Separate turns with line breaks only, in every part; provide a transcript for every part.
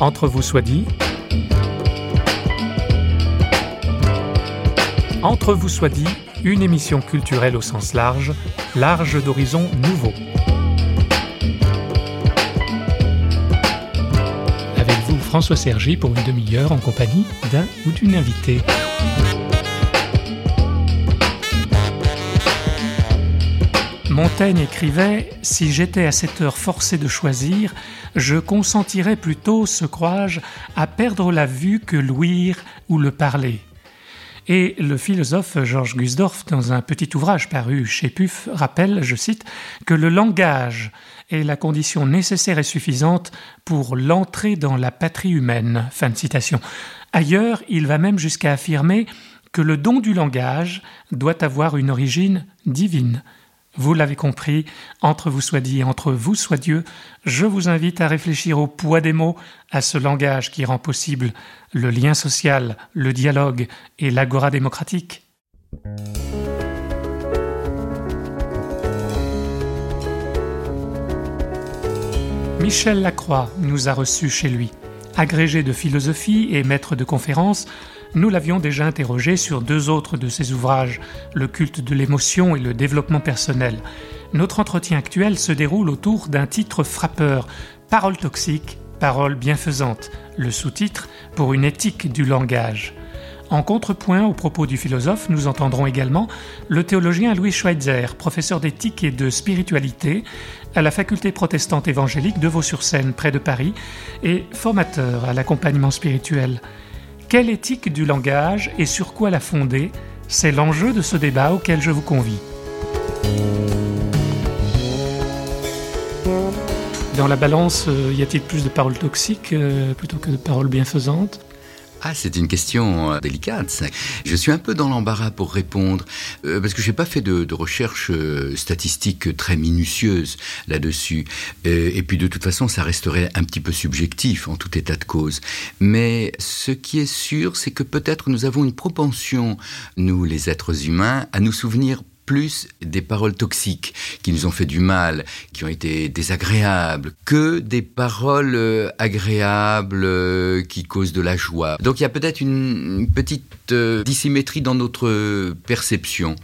Entre vous soit dit. Entre vous soit dit, une émission culturelle au sens large, large d'horizons nouveaux. Avec vous, François Sergi, pour une demi-heure en compagnie d'un ou d'une invitée. Montaigne écrivait Si j'étais à cette heure forcé de choisir, je consentirais plutôt, ce crois-je, à perdre la vue que l'ouïr ou le parler. Et le philosophe Georges Gusdorf, dans un petit ouvrage paru chez Puf, rappelle, je cite, que le langage est la condition nécessaire et suffisante pour l'entrée dans la patrie humaine. Fin de citation. Ailleurs, il va même jusqu'à affirmer que le don du langage doit avoir une origine divine. Vous l'avez compris, entre vous soit dit, entre vous soit Dieu, je vous invite à réfléchir au poids des mots, à ce langage qui rend possible le lien social, le dialogue et l'agora démocratique. Michel Lacroix nous a reçus chez lui. Agrégé de philosophie et maître de conférences, nous l'avions déjà interrogé sur deux autres de ses ouvrages, Le culte de l'émotion et le développement personnel. Notre entretien actuel se déroule autour d'un titre frappeur, Paroles toxiques, paroles bienfaisantes, le sous-titre pour une éthique du langage. En contrepoint aux propos du philosophe, nous entendrons également le théologien Louis Schweitzer, professeur d'éthique et de spiritualité à la faculté protestante évangélique de Vaux-sur-Seine, près de Paris, et formateur à l'accompagnement spirituel. Quelle éthique du langage et sur quoi la fonder C'est l'enjeu de ce débat auquel je vous convie. Dans la balance, euh, y a-t-il plus de paroles toxiques euh, plutôt que de paroles bienfaisantes?
Ah, c'est une question euh, délicate. Je suis un peu dans l'embarras pour répondre euh, parce que j'ai pas fait de, de recherche euh, statistique très minutieuse là-dessus. et puis de toute façon, ça resterait un petit peu subjectif en tout état de cause. Mais ce qui est sûr, c'est que peut-être nous avons une propension, nous les êtres humains, à nous souvenir plus des paroles toxiques qui nous ont fait du mal, qui ont été désagréables, que des paroles euh, agréables euh, qui causent de la joie. Donc il y a peut-être une, petite euh, dissymétrie dans notre perception.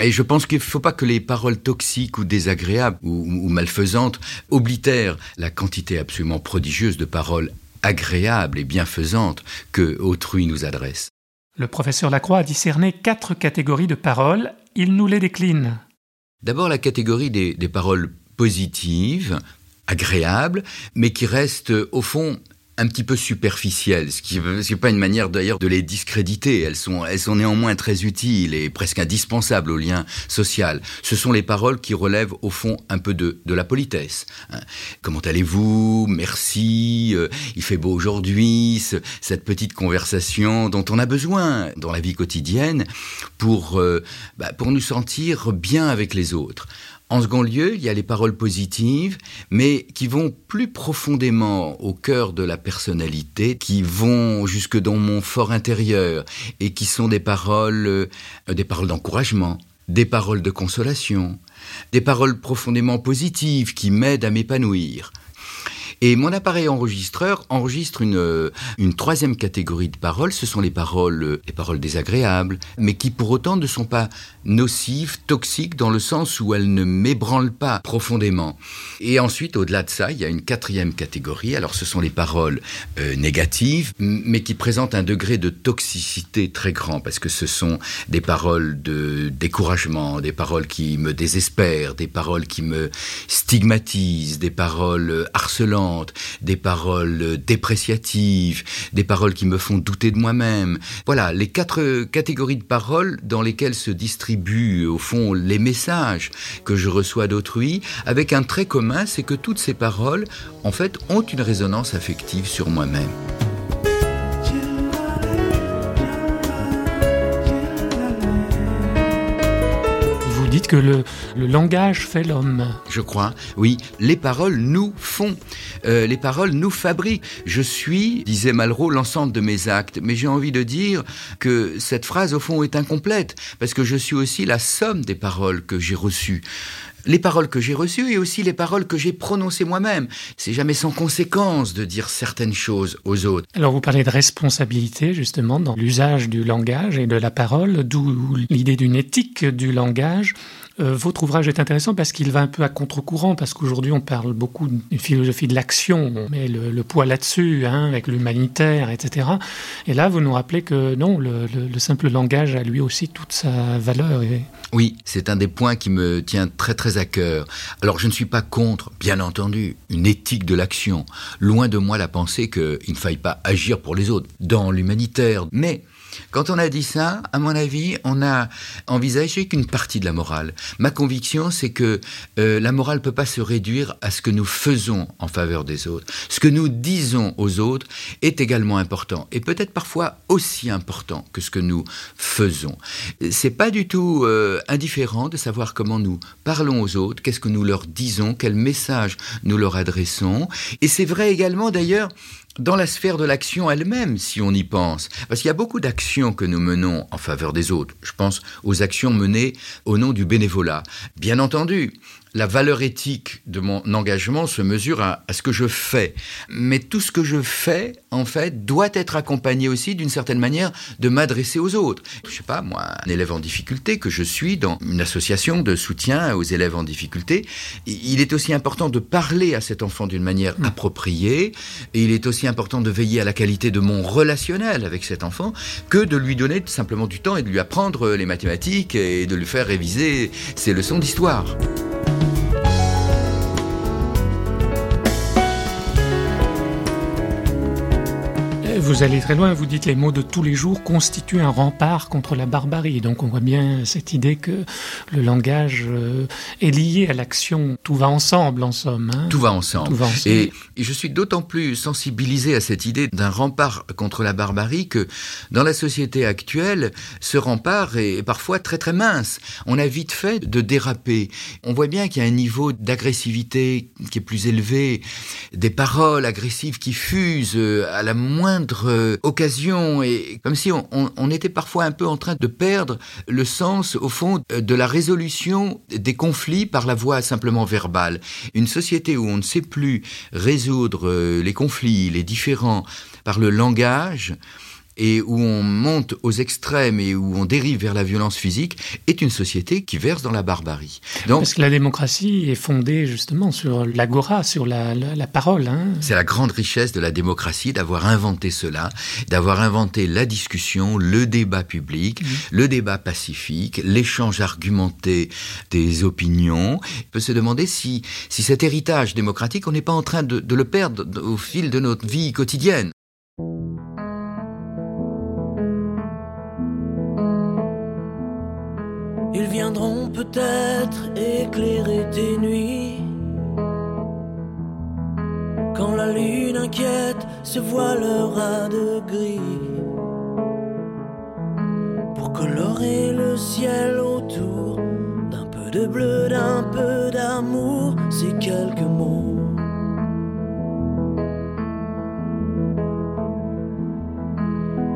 Et je pense qu'il ne faut pas que les paroles toxiques ou désagréables ou, ou malfaisantes oblitèrent la quantité absolument prodigieuse de paroles agréables et bienfaisantes que autrui nous adresse.
Le professeur Lacroix a discerné quatre catégories de paroles. Il nous les décline.
D'abord la catégorie des, paroles positives, agréables, mais qui restent au fond un petit peu superficielles, ce qui n'est pas une manière d'ailleurs de les discréditer. Elles sont, elles sont néanmoins très utiles et presque indispensables au lien social. Ce sont les paroles qui relèvent au fond un peu de, la politesse. Hein. Comment allez-vous? Merci. Euh, il fait beau aujourd'hui. Ce, cette petite conversation dont on a besoin dans la vie quotidienne pour, euh, bah, pour nous sentir bien avec les autres. En second lieu, il y a les paroles positives, mais qui vont plus profondément au cœur de la personnalité, qui vont jusque dans mon fort intérieur, et qui sont des paroles, euh, des paroles d'encouragement, des paroles de consolation, des paroles profondément positives qui m'aident à m'épanouir. Et mon appareil enregistreur enregistre une, euh, une troisième catégorie de paroles. Ce sont les paroles, euh, les paroles désagréables, mais qui pour autant ne sont pas nocives, toxiques, dans le sens où elles ne m'ébranlent pas profondément. Et ensuite, au-delà de ça, il y a une quatrième catégorie. Alors, ce sont les paroles euh, négatives, mais qui présentent un degré de toxicité très grand, parce que ce sont des paroles de découragement, des paroles qui me désespèrent, des paroles qui me stigmatisent, des paroles harcelantes des paroles dépréciatives, des paroles qui me font douter de moi-même. Voilà, les quatre catégories de paroles dans lesquelles se distribuent au fond les messages que je reçois d'autrui, avec un trait commun, c'est que toutes ces paroles, en fait, ont une résonance affective sur moi-même.
Dites que le, langage fait l'homme.
Je crois, oui. Les paroles nous font. Euh, les paroles nous fabriquent. Je suis, disait Malraux, l'ensemble de mes actes. Mais j'ai envie de dire que cette phrase, au fond, est incomplète. Parce que je suis aussi la somme des paroles que j'ai reçues. Les paroles que j'ai reçues et aussi les paroles que j'ai prononcées moi-même. C'est jamais sans conséquence de dire certaines choses aux autres.
Alors vous parlez de responsabilité justement dans l'usage du langage et de la parole, d'où l'idée d'une éthique du langage. Euh, votre ouvrage est intéressant parce qu'il va un peu à contre-courant, parce qu'aujourd'hui on parle beaucoup d'une philosophie de l'action, on met le, poids là-dessus, hein, avec l'humanitaire, etc. Et là, vous nous rappelez que non, le, simple langage a lui aussi toute sa valeur.
Oui, c'est un des points qui me tient très très à cœur. Alors je ne suis pas contre, bien entendu, une éthique de l'action. Loin de moi la pensée qu'il ne faille pas agir pour les autres dans l'humanitaire. Mais quand on a dit ça, à mon avis, on a envisagé qu'une partie de la morale. Ma conviction, c'est que euh, la morale ne peut pas se réduire à ce que nous faisons en faveur des autres. Ce que nous disons aux autres est également important et peut-être parfois aussi important que ce que nous faisons. C'est pas du tout euh, indifférent de savoir comment nous parlons aux autres, qu'est-ce que nous leur disons, quel message nous leur adressons. Et c'est vrai également d'ailleurs dans la sphère de l'action elle-même, si on y pense. Parce qu'il y a beaucoup d'actions que nous menons en faveur des autres. Je pense aux actions menées au nom du bénévolat. Bien entendu, la valeur éthique de mon engagement se mesure à, ce que je fais. Mais tout ce que je fais, en fait, doit être accompagné aussi d'une certaine manière de m'adresser aux autres. Je sais pas, moi, un élève en difficulté que je suis dans une association de soutien aux élèves en difficulté, il est aussi important de parler à cet enfant d'une manière mm. appropriée et il est aussi important de veiller à la qualité de mon relationnel avec cet enfant que de lui donner simplement du temps et de lui apprendre les mathématiques et de lui faire réviser ses leçons d'histoire.
Vous allez très loin, vous dites les mots de tous les jours constituent un rempart contre la barbarie. Donc on voit bien cette idée que le langage euh, est lié à l'action. Tout va ensemble en somme.
Hein. Tout va ensemble. Et, je suis d'autant plus sensibilisé à cette idée d'un rempart contre la barbarie que dans la société actuelle, ce rempart est parfois très très mince. On a vite fait de déraper. On voit bien qu'il y a un niveau d'agressivité qui est plus élevé, des paroles agressives qui fusent à la moindre euh, occasion et comme si on, était parfois un peu en train de perdre le sens au fond euh, de la résolution des conflits par la voie simplement verbale. Une société où on ne sait plus résoudre euh, les conflits, les différends par le langage, et où on monte aux extrêmes et où on dérive vers la violence physique est une société qui verse dans la barbarie.
Donc, Parce que la démocratie est fondée justement sur l'agora, sur la, parole. Hein.
C'est la grande richesse de la démocratie d'avoir inventé cela, d'avoir inventé la discussion, le débat public, mmh. le débat pacifique, l'échange argumenté des opinions. On peut se demander si, si cet héritage démocratique, on n'est pas en train de, de le perdre au fil de notre vie quotidienne.
Ils viendront peut-être éclairer tes nuits. Quand la lune inquiète se voilera de gris. Pour colorer le ciel autour d'un peu de bleu, d'un peu d'amour, ces quelques mots.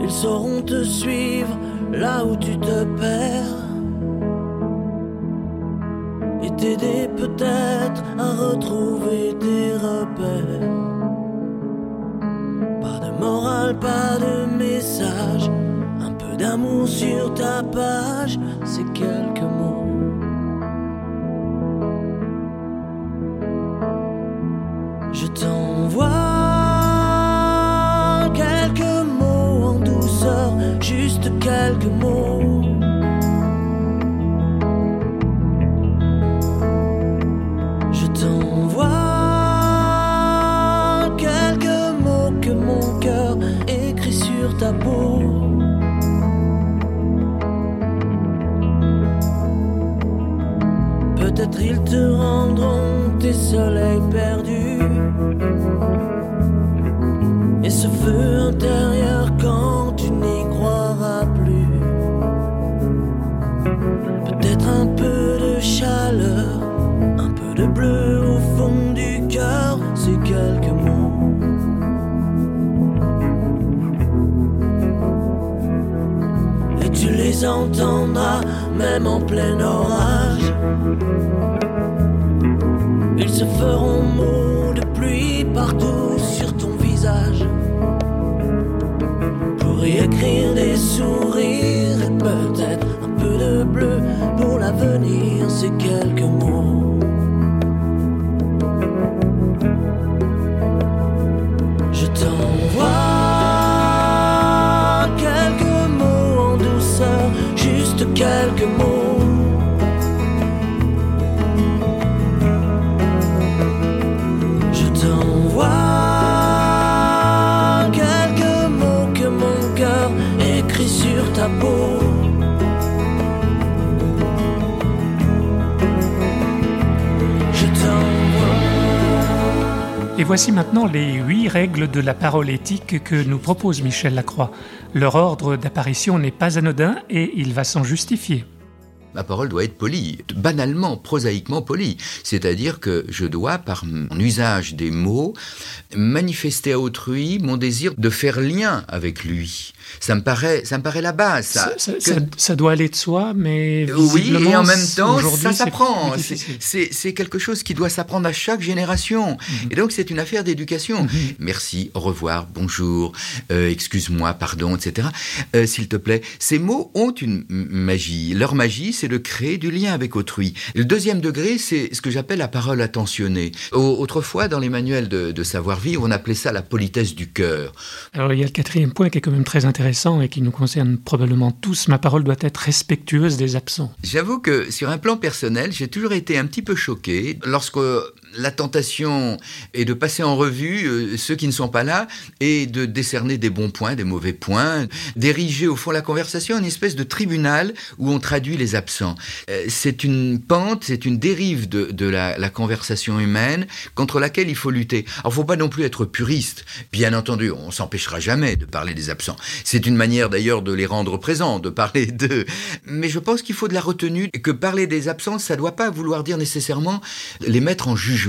Ils sauront te suivre là où tu te perds t'aider peut-être à retrouver tes repères. Pas de morale, pas de message, un peu d'amour sur ta page, c'est quelques Ils te rendront tes soleils perdus. Et ce feu intérieur quand tu n'y croiras plus. Peut-être un peu de chaleur, un peu de bleu au fond du cœur, c'est quelques mots. Et tu les entendras même en plein orage. Ils se feront mots de pluie partout sur ton visage. Pour y écrire des sourires et peut-être un peu de bleu pour l'avenir, ces quelques mots.
Voici maintenant les huit règles de la parole éthique que nous propose Michel Lacroix. Leur ordre d'apparition n'est pas anodin et il va s'en justifier.
Ma parole doit être polie, banalement, prosaïquement polie. C'est-à-dire que je dois, par mon usage des mots, manifester à autrui mon désir de faire lien avec lui. Ça me paraît, ça me paraît la base. Ça,
Ça,
Que-
ça- ça doit aller de soi, mais
Oui, et en même temps, ça s'apprend. C'est- quelque chose qui doit s'apprendre à chaque génération.
Mhm.
Et donc, c'est une affaire d'éducation. Merci, au revoir, bonjour, euh, excuse-moi, pardon, etc. Euh, S'il te plaît, ces mots ont une magie. Leur magie, c'est de créer du lien avec autrui. Le deuxième degré, c'est ce que j'appelle la parole attentionnée. Au- Autrefois, dans les manuels de, de savoir-vivre, on appelait ça la politesse du cœur.
Alors il y a le quatrième point qui est quand même très intéressant et qui nous concerne probablement tous. Ma parole doit être respectueuse des absents.
J'avoue que sur un plan personnel, j'ai toujours été un petit peu choqué lorsque la tentation est de passer en revue euh, ceux qui ne sont pas là et de décerner des bons points, des mauvais points, d'ériger au fond la conversation en une espèce de tribunal où on traduit les absents. Euh, c'est une pente, c'est une dérive de, la, conversation humaine contre laquelle il faut lutter. Alors, faut pas non plus être puriste. Bien entendu, on s'empêchera jamais de parler des absents. C'est une manière d'ailleurs de les rendre présents, de parler d'eux. Mais je pense qu'il faut de la retenue et que parler des absents, ça doit pas vouloir dire nécessairement les mettre en jugement.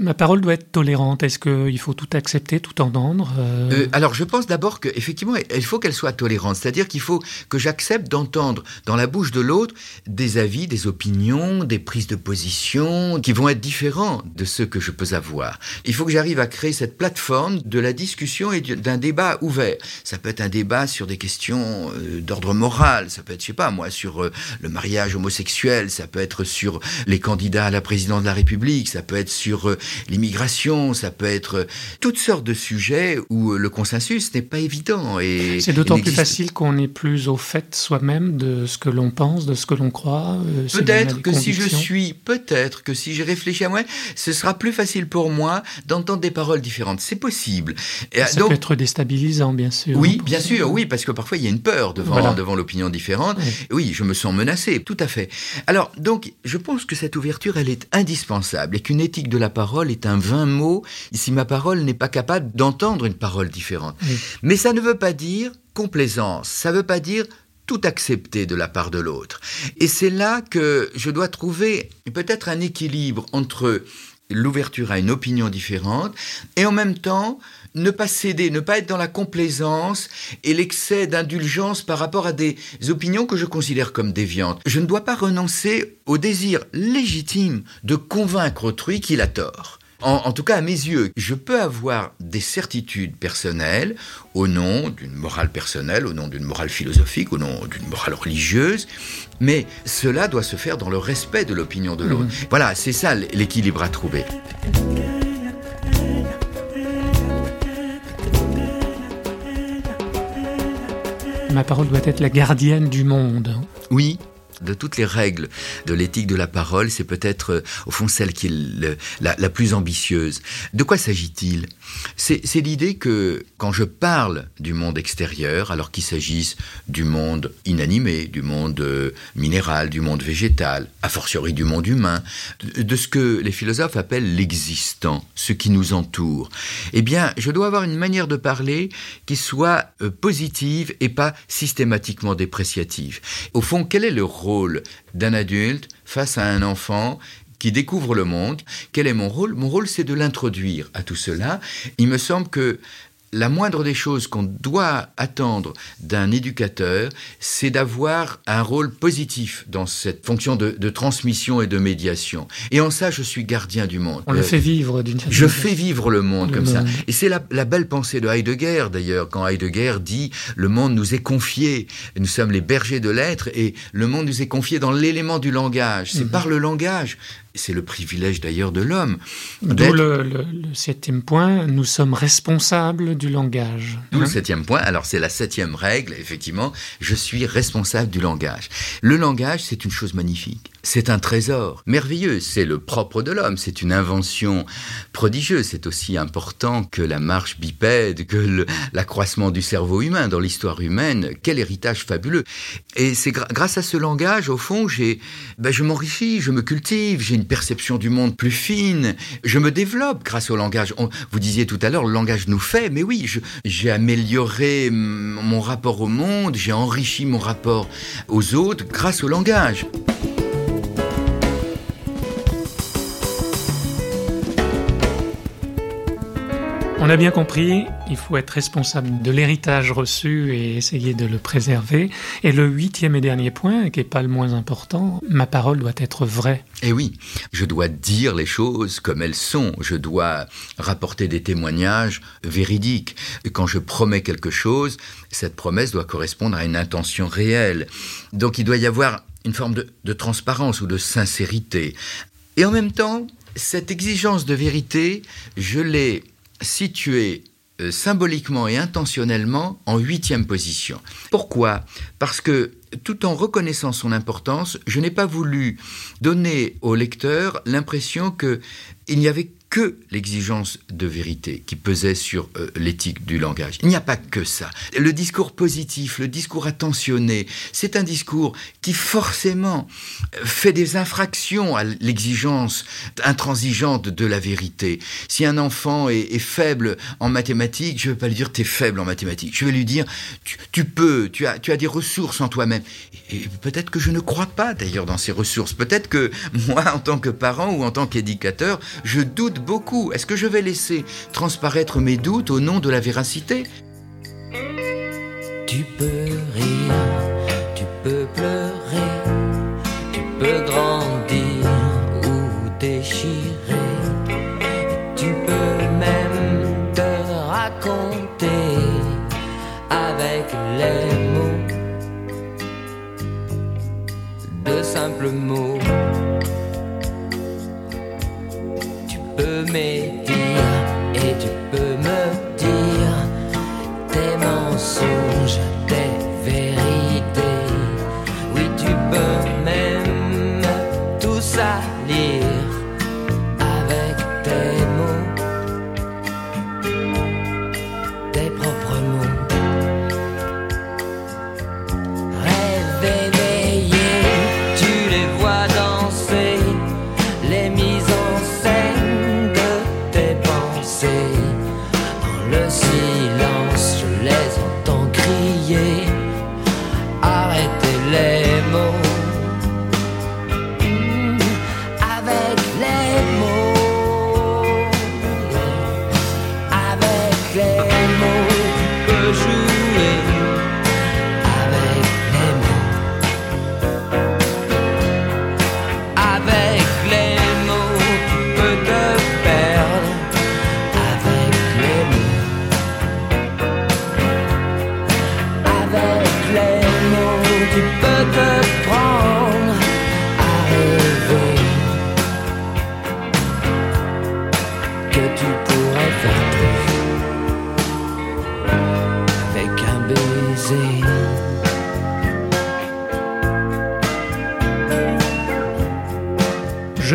Ma parole doit être tolérante. Est-ce qu'il faut tout accepter, tout entendre Euh,
Euh, alors, je pense d'abord qu'effectivement, il faut qu'elle soit tolérante. C'est-à-dire qu'il faut que j'accepte d'entendre dans la bouche de l'autre des avis, des opinions, des prises de position qui vont être différents de ceux que je peux avoir. Il faut que j'arrive à créer cette plateforme de la discussion et du- d'un débat ouvert. Ça peut être un débat sur des questions euh, d'ordre moral. Ça peut être, je sais pas, moi, sur le mariage homosexuel. Ça peut être sur les candidats à la présidence de la République. Ça peut être sur euh, l'immigration. Ça peut être euh, toutes sortes de sujets où euh, le consensus n'est pas évident. Et
C'est d'autant plus facile qu'on est plus au fait soi-même de ce que l'on pense, de ce que l'on croit.
Peut-être que si je suis, peut-être que si je réfléchis à moi, ce sera plus facile pour moi d'entendre des paroles différentes. C'est possible. Et,
Ça
donc,
peut être déstabilisant, bien sûr.
oui,
pour
bien
ça.
sûr, oui, parce que parfois il y a une peur devant,
Voilà.
devant l'opinion différente.
Oui.
Oui, je me sens menacé, tout à fait. Alors, donc, je pense que cette ouverture, elle est indispensable et qu'une éthique de la parole est un vain mot si ma parole n'est pas capable d'entendre une parole différente.
Oui.
Mais ça ne veut pas dire complaisance, ça ne veut pas dire tout accepter de la part de l'autre. Et c'est là que je dois trouver peut-être un équilibre entre l'ouverture à une opinion différente et en même temps ne pas céder, ne pas être dans la complaisance et l'excès d'indulgence par rapport à des opinions que je considère comme déviantes. Je ne dois pas renoncer au désir légitime de convaincre autrui qu'il a tort. En, en tout cas, à mes yeux, je peux avoir des certitudes personnelles au nom d'une morale personnelle, au nom d'une morale philosophique, au nom d'une morale religieuse, mais cela doit se faire dans le respect de l'opinion de l'autre. Voilà, c'est ça l'équilibre à trouver.
Ma parole doit être la gardienne du monde.
Oui, de toutes les règles de l'éthique de la parole, c'est peut-être euh, au fond celle qui est la, plus ambitieuse. De quoi s'agit-il? C'est l'idée que quand je parle du monde extérieur, alors qu'il s'agisse du monde inanimé, du monde euh, minéral, du monde végétal, a fortiori du monde humain, de, de ce que les philosophes appellent l'existant, ce qui nous entoure, eh bien, je dois avoir une manière de parler qui soit euh, positive et pas systématiquement dépréciative. Au fond, quel est le rôle d'un adulte face à un enfant qui découvre le monde Quel est mon rôle? Mon rôle, c'est de l'introduire à tout cela. Il me semble que la moindre des choses qu'on doit attendre d'un éducateur, c'est d'avoir un rôle positif dans cette fonction de, de, transmission et de médiation. Et en ça, je suis gardien du monde.
On le fait vivre d'une certaine
Je fais vivre le monde le comme monde. ça. Et c'est la, la, belle pensée de Heidegger, d'ailleurs, quand Heidegger dit « le monde nous est confié, nous sommes les bergers de l'être, et le monde nous est confié dans l'élément du langage. C'est mmh. par le langage c'est le privilège d'ailleurs de l'homme.
D'où le, le, le, septième point, nous sommes responsables du langage.
D'où hein le septième point, alors c'est la septième règle, effectivement, je suis responsable du langage. Le langage, c'est une chose magnifique. C'est un trésor merveilleux, c'est le propre de l'homme, c'est une invention prodigieuse, c'est aussi important que la marche bipède, que l'accroissement du cerveau humain dans l'histoire humaine, quel héritage fabuleux. Et c'est gr grâce à ce langage, au fond, j'ai, ben, je m'enrichis, je me cultive, j'ai une perception du monde plus fine, je me développe grâce au langage. On, vous disiez tout à l'heure, le langage nous fait, mais oui, j'ai amélioré mon rapport au monde, j'ai enrichi mon rapport aux autres grâce au langage.
On a bien compris, il faut être responsable de l'héritage reçu et essayer de le préserver. Et le huitième et dernier point, qui n'est pas le moins important, ma parole doit être vraie.
Eh oui, je dois dire les choses comme elles sont. Je dois rapporter des témoignages véridiques. Et quand je promets quelque chose, cette promesse doit correspondre à une intention réelle. Donc il doit y avoir une forme de, de transparence ou de sincérité. Et en même temps, cette exigence de vérité, je l'ai situé euh, symboliquement et intentionnellement en huitième position. Pourquoi? Parce que tout en reconnaissant son importance, je n'ai pas voulu donner au lecteur l'impression qu'il n'y avait que l'exigence de vérité qui pesait sur euh, l'éthique du langage. Il n'y a pas que ça. Le discours positif, le discours attentionné, c'est un discours qui forcément fait des infractions à l'exigence intransigeante de la vérité. Si un enfant est, faible en mathématiques, je ne vais pas lui dire tu es faible en mathématiques. Je vais lui dire tu, peux, tu as, des ressources en toi-même. Et peut-être que je ne crois pas d'ailleurs dans ces ressources. Peut-être que moi, en tant que parent ou en tant qu'éducateur, je doute beaucoup. Est-ce que je vais laisser transparaître mes doutes au nom de la véracité?
Tu peux rire,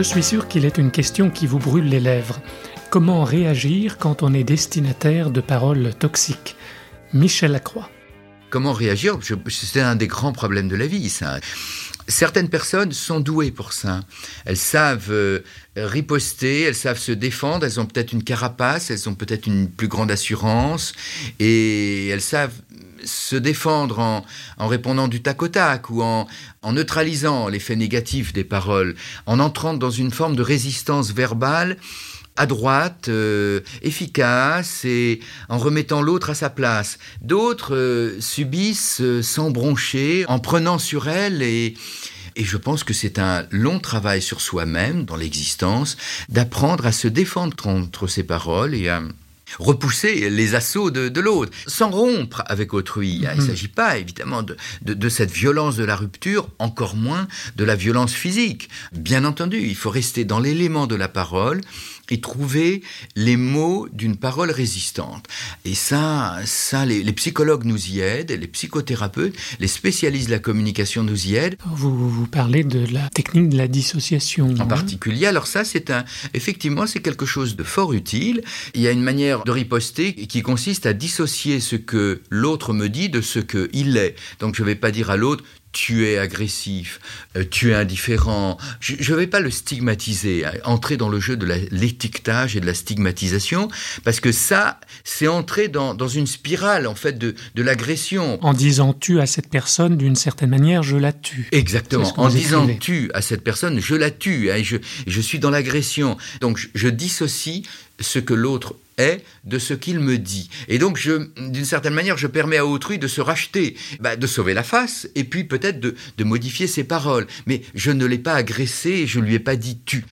Je
suis sûr qu'il est une question qui vous brûle les lèvres. Comment réagir quand on est destinataire de paroles toxiques? Michel Lacroix.
Comment réagir? C'est un des grands problèmes de la vie. Certaines personnes sont douées pour ça. Elles savent euh, riposter, elles savent se défendre, elles ont peut-être une carapace, elles ont peut-être une plus grande assurance, et elles savent se défendre en, répondant du tac au tac ou en, neutralisant l'effet négatif des paroles, en entrant dans une forme de résistance verbale adroite, euh, efficace et en remettant l'autre à sa place. D'autres euh, subissent sans broncher, en prenant sur elle et et je pense que c'est un long travail sur soi-même, dans l'existence, d'apprendre à se défendre contre ses paroles et à repousser les assauts de, l'autre, sans rompre avec autrui. Il ne mhm. s'agit pas évidemment de, de, cette violence de la rupture, encore moins de la violence physique. Bien entendu, il faut rester dans l'élément de la parole et trouver les mots d'une parole résistante. Et ça, ça les, psychologues nous y aident, les psychothérapeutes, les spécialistes de la communication nous y aident.
Vous, vous parlez de la technique de la dissociation.
En particulier, alors ça, c'est un, effectivement, c'est quelque chose de fort utile. Il y a une manière de riposter qui consiste à dissocier ce que l'autre me dit de ce qu'il est. Donc je ne vais pas dire à l'autre, tu es agressif, euh, tu es indifférent. Je ne vais pas le stigmatiser, hein, entrer dans le jeu de l'étiquetage et de la stigmatisation, parce que ça, c'est entrer dans, une spirale, en fait, de, l'agression.
En disant tu à cette personne, d'une certaine manière, je la tue.
Exactement. En disant tu à cette personne, je la tue, hein, je, je suis dans l'agression. Donc, je dissocie ce que l'autre est de ce qu'il me dit. Et donc, d'une certaine manière, je permets à autrui de se racheter, bah, de sauver la face, et puis peut-être de, de modifier ses paroles. Mais je ne l'ai pas agressé je ne lui ai pas dit tu.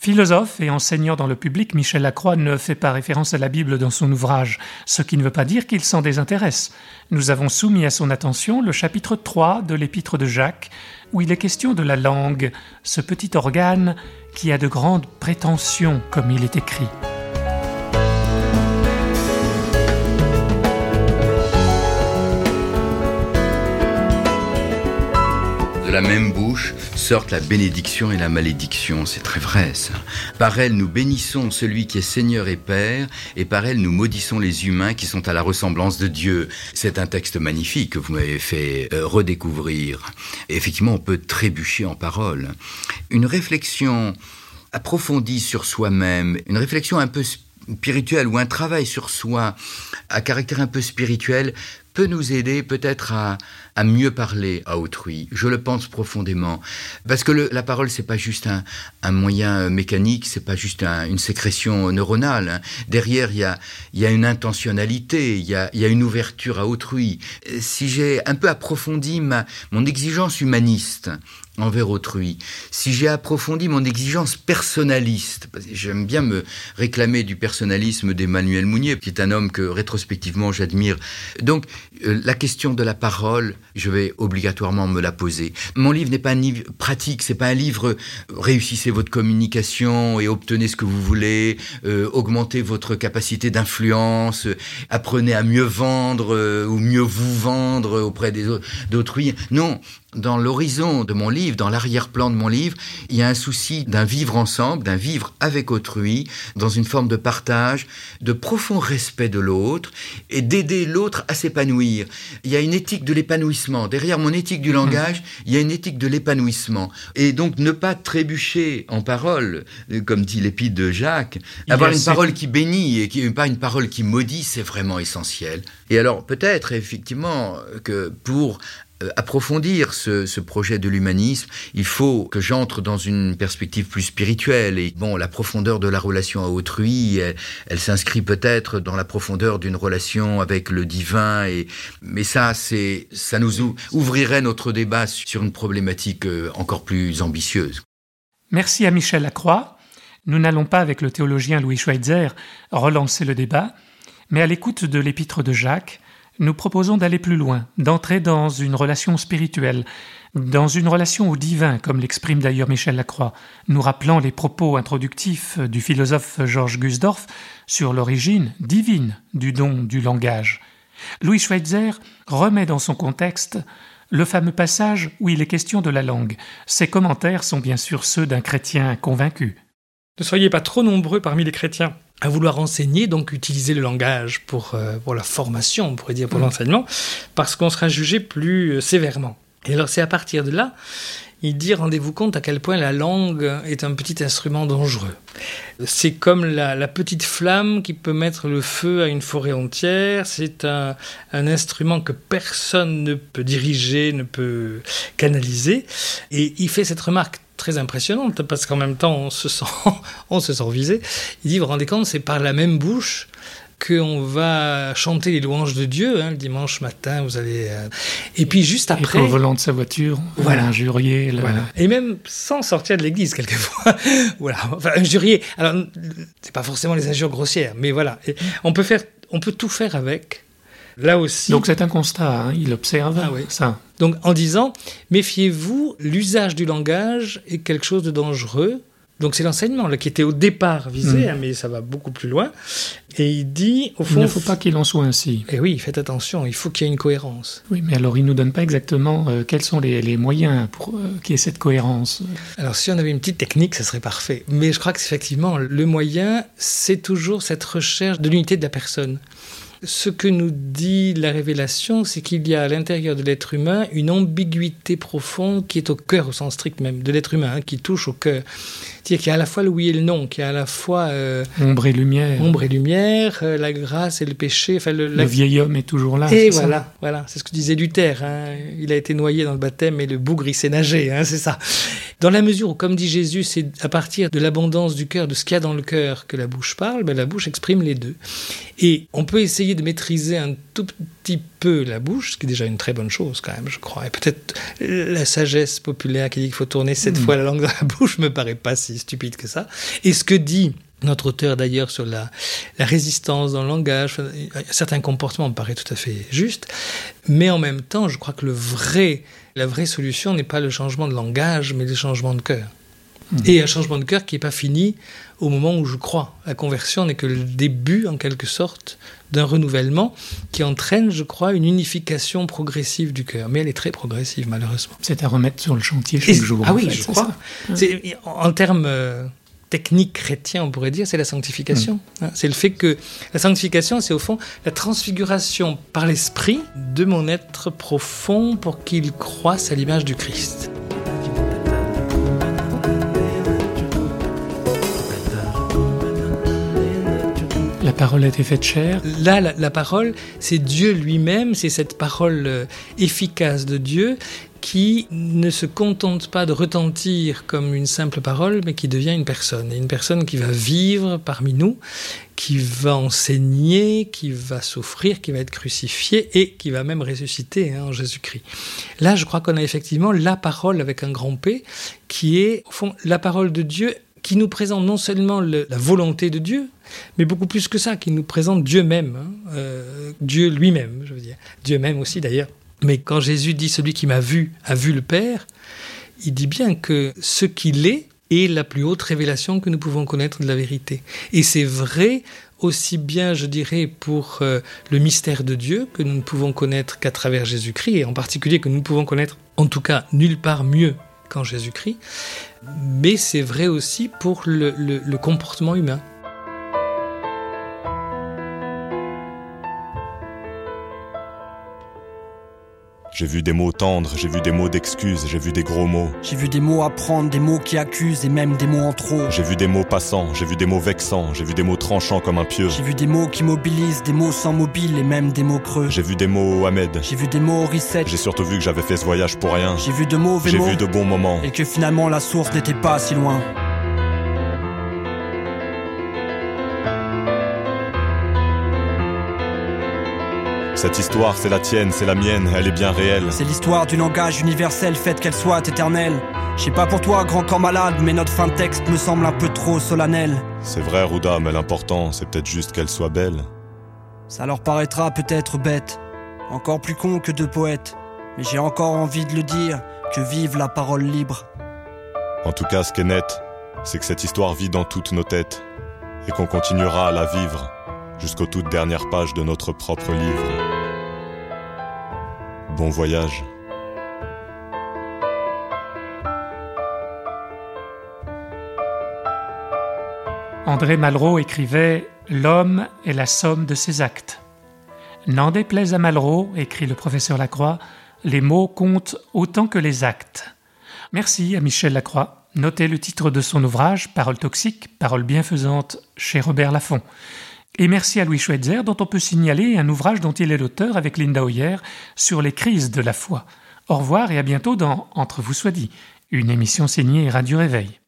Philosophe et enseignant dans le public, Michel Lacroix ne fait pas référence à la Bible dans son ouvrage, ce qui ne veut pas dire qu'il s'en désintéresse. Nous avons soumis à son attention le chapitre 3 de l'épître de Jacques, où il est question de la langue, ce petit organe qui a de grandes prétentions, comme il est écrit.
La même bouche sortent la bénédiction et la malédiction. C'est très vrai, ça. Par elle, nous bénissons celui qui est Seigneur et Père, et par elle, nous maudissons les humains qui sont à la ressemblance de Dieu. C'est un texte magnifique que vous m'avez fait euh, redécouvrir. effectivement, on peut trébucher en paroles. Une réflexion approfondie sur soi-même, une réflexion un peu spirituelle ou un travail sur soi à caractère un peu spirituel peut nous aider peut-être à, à mieux parler à autrui. Je le pense profondément. Parce que la parole, c'est pas juste un, un, moyen mécanique, c'est pas juste une sécrétion neuronale. Hein. Derrière, il y a, y a une intentionnalité, il y a, y a une ouverture à autrui. Si j'ai un peu approfondi ma, mon exigence humaniste, envers autrui, si j'ai approfondi mon exigence personnaliste, j'aime bien me réclamer du personnalisme d'Emmanuel Mounier, qui est un homme que rétrospectivement j'admire. Donc euh, la question de la parole, je vais obligatoirement me la poser. Mon livre n'est pas un livre pratique, c'est pas un livre euh, réussissez votre communication et obtenez ce que vous voulez, euh, augmentez votre capacité d'influence, apprenez à mieux vendre ou mieux vous vendre auprès des d'autrui. Non, dans l'horizon de mon livre, dans l'arrière-plan de mon livre, il y a un souci d'un vivre ensemble, d'un vivre avec autrui, dans une forme de partage, de profond respect de l'autre et d'aider l'autre à s'épanouir. Il y a une éthique de l'épanouissement. Derrière mon éthique du langage, il y a une éthique de l'épanouissement. Et donc ne pas trébucher en parole, comme dit l'épître de Jacques, avoir une parole qui bénit et qui pas une parole qui maudit, c'est vraiment essentiel. Et alors peut-être effectivement que pour approfondir ce, projet de l'humanisme, il faut que j'entre dans une perspective plus spirituelle. Et bon, la profondeur de la relation à autrui, elle, s'inscrit peut-être dans la profondeur d'une relation avec le divin. Et, mais ça, c'est, ça nous ouvrirait notre débat sur une problématique euh, encore plus ambitieuse.
Merci à Michel Lacroix. Nous n'allons pas, avec le théologien Louis Schweitzer, relancer le débat, mais à l'écoute de l'épître de Jacques, nous proposons d'aller plus loin, d'entrer dans une relation spirituelle, dans une relation au divin, comme l'exprime d'ailleurs Michel Lacroix, nous rappelant les propos introductifs du philosophe Georges Gusdorf sur l'origine divine du don du langage. Louis Schweitzer remet dans son contexte le fameux passage où il est question de la langue. Ses commentaires sont bien sûr ceux d'un chrétien convaincu.
Ne soyez pas trop nombreux parmi les chrétiens à vouloir enseigner, donc utiliser le langage pour, euh, pour la formation, on pourrait dire, pour mm. l'enseignement, parce qu'on sera jugé plus euh, sévèrement. Et alors c'est à partir de là, il dit, rendez-vous compte à quel point la langue est un petit instrument dangereux. C'est comme la, petite flamme qui peut mettre le feu à une forêt entière, c'est un, un, instrument que personne ne peut diriger, ne peut canaliser. Et il fait cette remarque très impressionnante parce qu'en même temps on se sent, on se sent visé. Il dit, vous vous rendez compte, c'est par la même bouche qu'on va chanter les louanges de Dieu hein, le dimanche matin. Vous allez euh, et puis juste après,
Et au volant de sa voiture,
Voilà.
injurier. le-
voilà. Et même sans sortir de l'église, quelquefois. voilà. Enfin, injurier. Alors, c'est pas forcément les injures grossières, mais voilà. Et on peut faire, on peut tout faire avec. Là aussi.
Donc c'est un constat, hein, il observe
Ah oui.
ça.
Donc, en disant, méfiez-vous, l'usage du langage est quelque chose de dangereux. Donc, c'est l'enseignement là, qui était au départ visé,
Mm.
hein, mais ça va beaucoup plus loin. Et il dit, au
Il
fond.
ne faut pas qu'il en soit ainsi.
Et oui, faites attention, il faut qu'il y ait une cohérence.
Oui, mais alors il nous donne pas exactement euh, quels sont les, les moyens pour euh, qu'il y ait cette cohérence.
Alors, si on avait une petite technique, ça serait parfait. Mais je crois que effectivement, le moyen, c'est toujours cette recherche de l'unité de la personne. Ce que nous dit la révélation, c'est qu'il y a à l'intérieur de l'être humain une ambiguïté profonde qui est au cœur, au sens strict même, de l'être humain, hein, qui touche au cœur. C'est-à-dire qu'il y a à la fois le oui et le non, qu'il y a à la fois euh,
Ombre et lumière.
ombre et lumière, euh, la grâce et le péché. Enfin, le,
vieil homme est toujours là.
et
ça
voilà, voilà, c'est ce que disait Luther. hein. Il a été noyé dans le baptême et le bougre il s'est nagé, hein, c'est ça. Dans la mesure où, comme dit Jésus, c'est à partir de l'abondance du cœur, de ce qu'il y a dans le cœur, que la bouche parle, ben, la bouche exprime les deux. Et on peut essayer de maîtriser un tout petit peu la bouche, ce qui est déjà une très bonne chose quand même, je crois. Et peut-être la sagesse populaire qui dit qu'il faut tourner sept
Mm.
fois la langue dans la bouche me paraît pas si stupide que ça. Et ce que dit notre auteur d'ailleurs sur la, la résistance dans le langage, certains comportements me paraît tout à fait juste, mais en même temps, je crois que le vrai, la vraie solution n'est pas le changement de langage, mais le changement de cœur. Et un changement de cœur qui n'est pas fini au moment où je crois. La conversion n'est que le début, en quelque sorte, d'un renouvellement qui entraîne, je crois, une unification progressive du cœur. Mais elle est très progressive, malheureusement.
C'est à remettre sur le chantier chaque jour.
ah oui,
fait,
je crois. En termes euh, techniques chrétiens, on pourrait dire, c'est la sanctification. Hein, C'est le fait que la sanctification, c'est au fond la transfiguration par l'esprit de mon être profond pour qu'il croisse à l'image du Christ.
La parole a été faite chair.
Là, la, parole, c'est Dieu lui-même, c'est cette parole euh, efficace de Dieu qui ne se contente pas de retentir comme une simple parole, mais qui devient une personne. Et une personne qui va vivre parmi nous, qui va enseigner, qui va souffrir, qui va être crucifié et qui va même ressusciter hein, en Jésus-Christ. Là, je crois qu'on a effectivement la parole avec un grand P, qui est, au fond, la parole de Dieu qui nous présente non seulement le- la volonté de Dieu, mais beaucoup plus que ça, qui nous présente Dieu même, hein, euh, Dieu lui-même, je veux dire, Dieu même aussi d'ailleurs. Mais quand Jésus dit celui qui m'a vu a vu le Père, il dit bien que ce qu'il est est la plus haute révélation que nous pouvons connaître de la vérité. Et c'est vrai aussi bien, je dirais, pour euh, le mystère de Dieu que nous ne pouvons connaître qu'à travers Jésus-Christ, et en particulier que nous ne pouvons connaître, en tout cas, nulle part mieux qu'en Jésus-Christ. Mais c'est vrai aussi pour le- comportement humain.
J'ai vu des mots tendres, j'ai vu des mots d'excuses, j'ai vu des gros mots.
J'ai vu des mots à prendre, des mots qui accusent et même des mots en trop.
J'ai vu des mots passants, j'ai vu des mots vexants, j'ai vu des mots tranchants comme un pieu.
J'ai vu des mots qui mobilisent, des mots sans mobile et même des mots creux.
J'ai vu des mots Ahmed.
J'ai vu des mots au reset.
J'ai surtout vu que j'avais fait ce voyage pour rien.
J'ai vu de mauvais
J'ai
mots.
vu de bons moments.
Et que finalement la source n'était pas si loin.
Cette histoire, c'est la tienne, c'est la mienne, elle est bien réelle.
C'est l'histoire du langage universel, fait qu'elle soit éternelle. Je sais pas pour toi, grand corps malade, mais notre fin de texte me semble un peu trop solennelle.
C'est vrai, Rouda, mais l'important, c'est peut-être juste qu'elle soit belle.
Ça leur paraîtra peut-être bête, encore plus con que deux poètes. Mais j'ai encore envie de le dire, que vive la parole libre.
En tout cas, ce qui est net, c'est que cette histoire vit dans toutes nos têtes et qu'on continuera à la vivre jusqu'aux toutes dernières pages de notre propre livre. Bon voyage.
André Malraux écrivait L'homme est la somme de ses actes. N'en déplaise à Malraux, écrit le professeur Lacroix, les mots comptent autant que les actes. Merci à Michel Lacroix. Notez le titre de son ouvrage, Paroles toxiques, paroles bienfaisantes, chez Robert Laffont. Et merci à Louis Schweitzer, dont on peut signaler un ouvrage dont il est l'auteur avec Linda Hoyer sur les crises de la foi. Au revoir et à bientôt dans Entre vous soit dit, Une émission signée Radio Réveil.